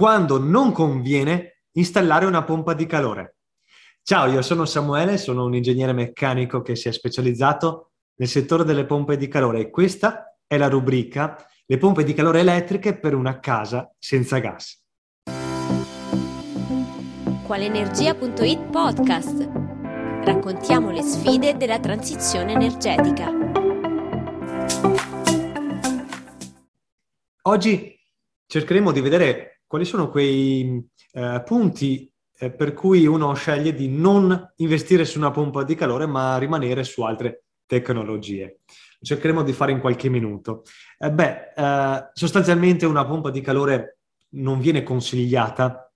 quando non conviene installare una pompa di calore. Ciao, io sono Samuele, sono un ingegnere meccanico che si è specializzato nel settore delle pompe di calore e questa è la rubrica Le pompe di calore elettriche per una casa senza gas. Qualenergia.it podcast. Raccontiamo le sfide della transizione energetica. Oggi cercheremo di vedere quali sono quei eh, punti eh, per cui uno sceglie di non investire su una pompa di calore ma rimanere su altre tecnologie. Cercheremo di fare in qualche minuto. Eh, beh, eh, sostanzialmente una pompa di calore non viene consigliata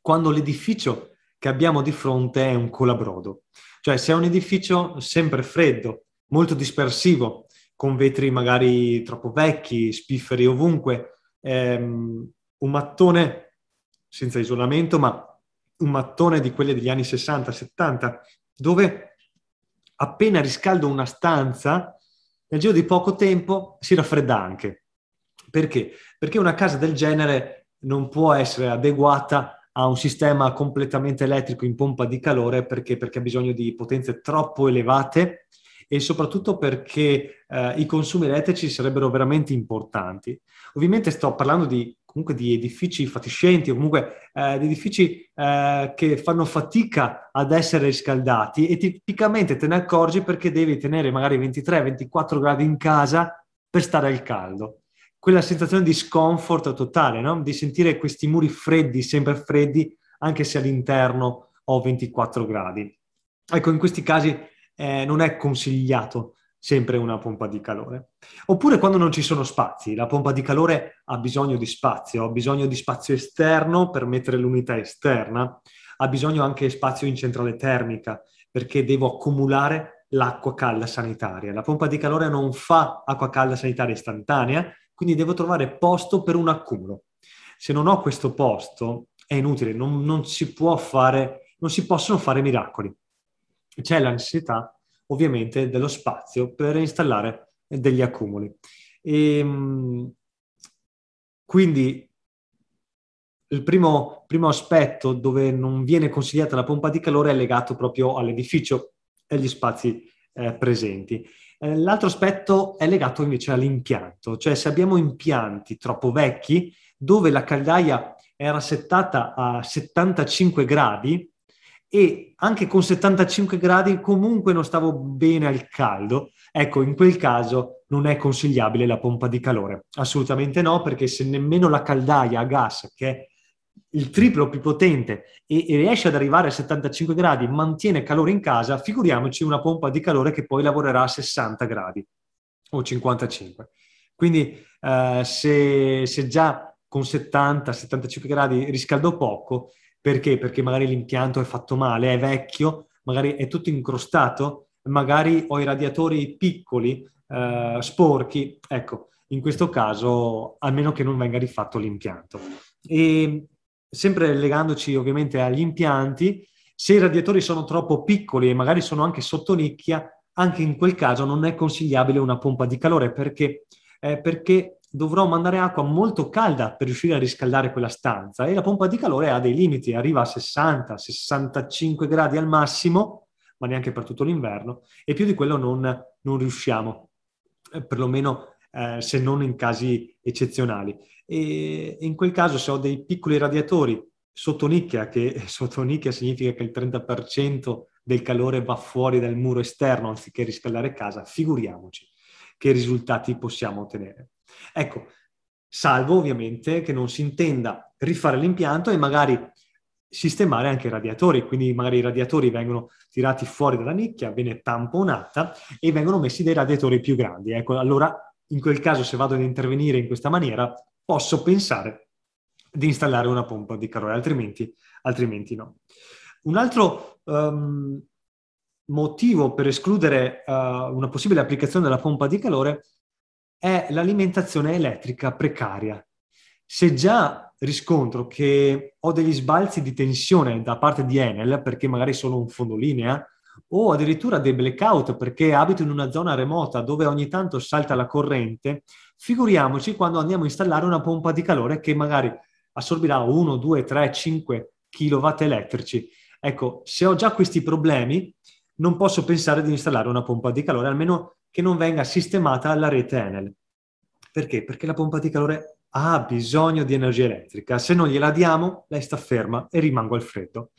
quando l'edificio che abbiamo di fronte è un colabrodo. Cioè se è un edificio sempre freddo, molto dispersivo, con vetri magari troppo vecchi, spifferi ovunque, ehm, un mattone senza isolamento, ma un mattone di quelli degli anni 60-70, dove appena riscaldo una stanza, nel giro di poco tempo si raffredda anche. Perché? Perché una casa del genere non può essere adeguata a un sistema completamente elettrico in pompa di calore perché, perché ha bisogno di potenze troppo elevate e soprattutto perché eh, i consumi elettrici sarebbero veramente importanti. Ovviamente sto parlando di, comunque di edifici fatiscenti o comunque eh, di edifici eh, che fanno fatica ad essere riscaldati e tipicamente te ne accorgi perché devi tenere magari 23-24 gradi in casa per stare al caldo. Quella sensazione di scomfort totale, no? di sentire questi muri freddi, sempre freddi, anche se all'interno ho 24 gradi. Ecco, in questi casi eh, non è consigliato sempre una pompa di calore. Oppure quando non ci sono spazi, la pompa di calore ha bisogno di spazio, ha bisogno di spazio esterno per mettere l'unità esterna, ha bisogno anche di spazio in centrale termica perché devo accumulare l'acqua calda sanitaria. La pompa di calore non fa acqua calda sanitaria istantanea, quindi devo trovare posto per un accumulo. Se non ho questo posto è inutile, non, non si può fare, non si possono fare miracoli c'è la necessità ovviamente dello spazio per installare degli accumuli. E, ehm, quindi il primo, primo, aspetto dove non viene consigliata la pompa di calore è legato proprio all'edificio e agli spazi eh, presenti. Eh, l'altro aspetto è legato invece all'impianto, cioè se abbiamo impianti troppo vecchi dove la caldaia era settata a 75 gradi, e anche con 75 gradi comunque non stavo bene al caldo, ecco, in quel caso non è consigliabile la pompa di calore. Assolutamente no, perché se nemmeno la caldaia a gas, che è il triplo più potente e, e riesce ad arrivare a 75 gradi, mantiene calore in casa, figuriamoci una pompa di calore che poi lavorerà a 60 gradi o 55. Quindi eh, se, se già con 70-75 gradi riscaldo poco, perché? Perché magari l'impianto è fatto male, è vecchio, magari è tutto incrostato, magari ho i radiatori piccoli, eh, sporchi. Ecco, in questo caso, almeno che non venga rifatto l'impianto. E sempre legandoci ovviamente agli impianti, se i radiatori sono troppo piccoli e magari sono anche sotto nicchia, anche in quel caso non è consigliabile una pompa di calore perché, eh, perché dovrò mandare acqua molto calda per riuscire a riscaldare quella stanza e la pompa di calore ha dei limiti, arriva a 60-65 gradi al massimo, ma neanche per tutto l'inverno, e più di quello non, non riusciamo, eh, perlomeno eh, se non in casi eccezionali. E in quel caso se ho dei piccoli radiatori sotto nicchia, che sotto nicchia significa che il 30% del calore va fuori dal muro esterno anziché riscaldare casa, figuriamoci che risultati possiamo ottenere. Ecco, salvo ovviamente che non si intenda rifare l'impianto e magari sistemare anche i radiatori, quindi magari i radiatori vengono tirati fuori dalla nicchia, viene tamponata e vengono messi dei radiatori più grandi. Ecco, allora in quel caso se vado ad intervenire in questa maniera posso pensare di installare una pompa di calore, altrimenti, altrimenti no. Un altro um, motivo per escludere uh, una possibile applicazione della pompa di calore è l'alimentazione elettrica precaria. Se già riscontro che ho degli sbalzi di tensione da parte di Enel, perché magari sono un fondolinea, o addirittura dei blackout perché abito in una zona remota dove ogni tanto salta la corrente, figuriamoci quando andiamo a installare una pompa di calore che magari assorbirà 1, 2, 3, 5 kW elettrici. Ecco, se ho già questi problemi, non posso pensare di installare una pompa di calore, almeno che non venga sistemata alla rete Enel. Perché? Perché la pompa di calore ha bisogno di energia elettrica. Se non gliela diamo, lei sta ferma e rimango al freddo.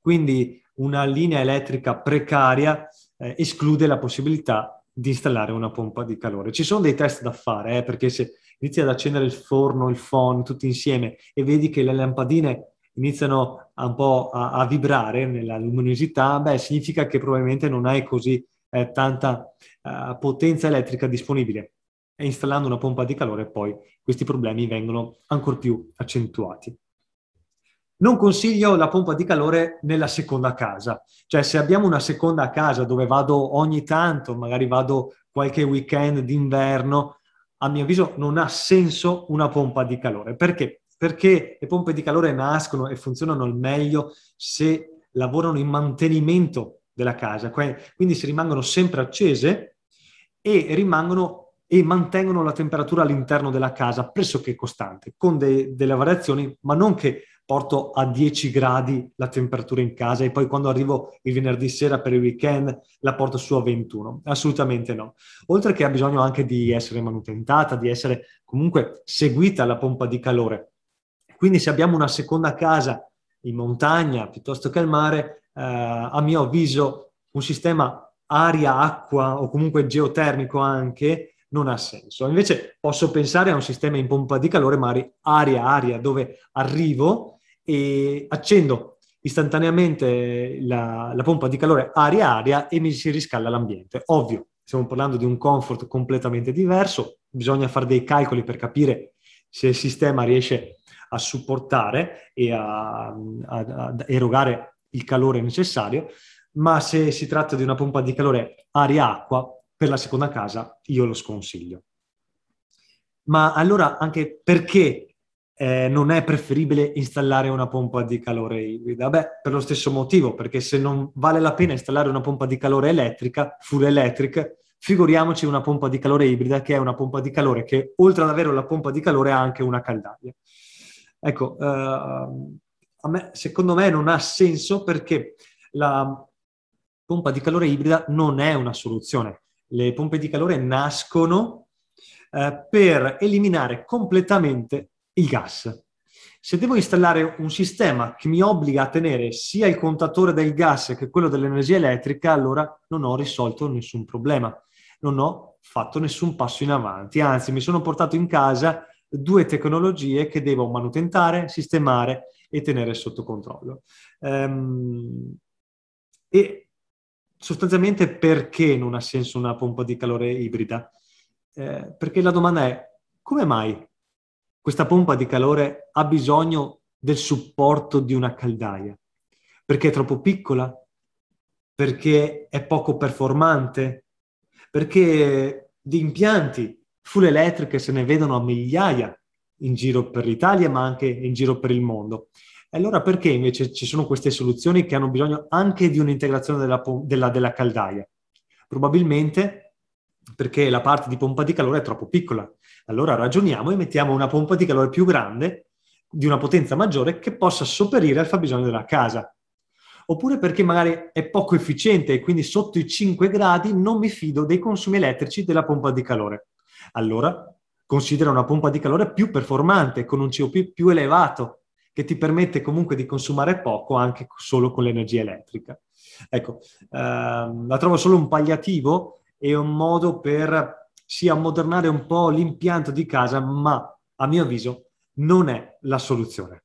Quindi una linea elettrica precaria eh, esclude la possibilità di installare una pompa di calore. Ci sono dei test da fare, eh, perché se inizi ad accendere il forno, il phon, tutti insieme e vedi che le lampadine iniziano un po' a, a vibrare nella luminosità, beh, significa che probabilmente non hai così eh, tanta uh, potenza elettrica disponibile. E installando una pompa di calore poi questi problemi vengono ancora più accentuati. Non consiglio la pompa di calore nella seconda casa, cioè se abbiamo una seconda casa dove vado ogni tanto, magari vado qualche weekend d'inverno, a mio avviso non ha senso una pompa di calore. Perché? Perché le pompe di calore nascono e funzionano al meglio se lavorano in mantenimento della casa, quindi si rimangono sempre accese e rimangono e mantengono la temperatura all'interno della casa pressoché costante, con de- delle variazioni, ma non che porto a 10 gradi la temperatura in casa e poi quando arrivo il venerdì sera per il weekend la porto su a 21. Assolutamente no. Oltre che ha bisogno anche di essere manutentata, di essere comunque seguita la pompa di calore. Quindi se abbiamo una seconda casa in montagna piuttosto che al mare, eh, a mio avviso un sistema aria-acqua o comunque geotermico anche non ha senso. Invece posso pensare a un sistema in pompa di calore, magari aria-aria, dove arrivo e accendo istantaneamente la, la pompa di calore aria-aria e mi si riscalda l'ambiente. Ovvio, stiamo parlando di un comfort completamente diverso, bisogna fare dei calcoli per capire se il sistema riesce a supportare e a, a, a erogare il calore necessario, ma se si tratta di una pompa di calore aria-acqua, per la seconda casa io lo sconsiglio. Ma allora anche perché eh, non è preferibile installare una pompa di calore ibrida? Beh, per lo stesso motivo, perché se non vale la pena installare una pompa di calore elettrica, full electric, figuriamoci una pompa di calore ibrida che è una pompa di calore che oltre ad avere la pompa di calore ha anche una caldaia. Ecco, uh, me, secondo me non ha senso perché la pompa di calore ibrida non è una soluzione. Le pompe di calore nascono uh, per eliminare completamente il gas. Se devo installare un sistema che mi obbliga a tenere sia il contatore del gas che quello dell'energia elettrica, allora non ho risolto nessun problema, non ho fatto nessun passo in avanti, anzi mi sono portato in casa due tecnologie che devo manutentare, sistemare e tenere sotto controllo. Ehm, e sostanzialmente perché non ha senso una pompa di calore ibrida? Eh, perché la domanda è come mai questa pompa di calore ha bisogno del supporto di una caldaia, perché è troppo piccola, perché è poco performante, perché di impianti full electric se ne vedono a migliaia in giro per l'Italia, ma anche in giro per il mondo. E allora perché invece ci sono queste soluzioni che hanno bisogno anche di un'integrazione della, della, della caldaia? Probabilmente perché la parte di pompa di calore è troppo piccola allora ragioniamo e mettiamo una pompa di calore più grande, di una potenza maggiore, che possa sopperire al fabbisogno della casa. Oppure perché magari è poco efficiente e quindi sotto i 5 gradi non mi fido dei consumi elettrici della pompa di calore. Allora considera una pompa di calore più performante, con un COP più elevato, che ti permette comunque di consumare poco anche solo con l'energia elettrica. Ecco, ehm, la trovo solo un palliativo e un modo per sia ammodernare un po' l'impianto di casa, ma a mio avviso non è la soluzione.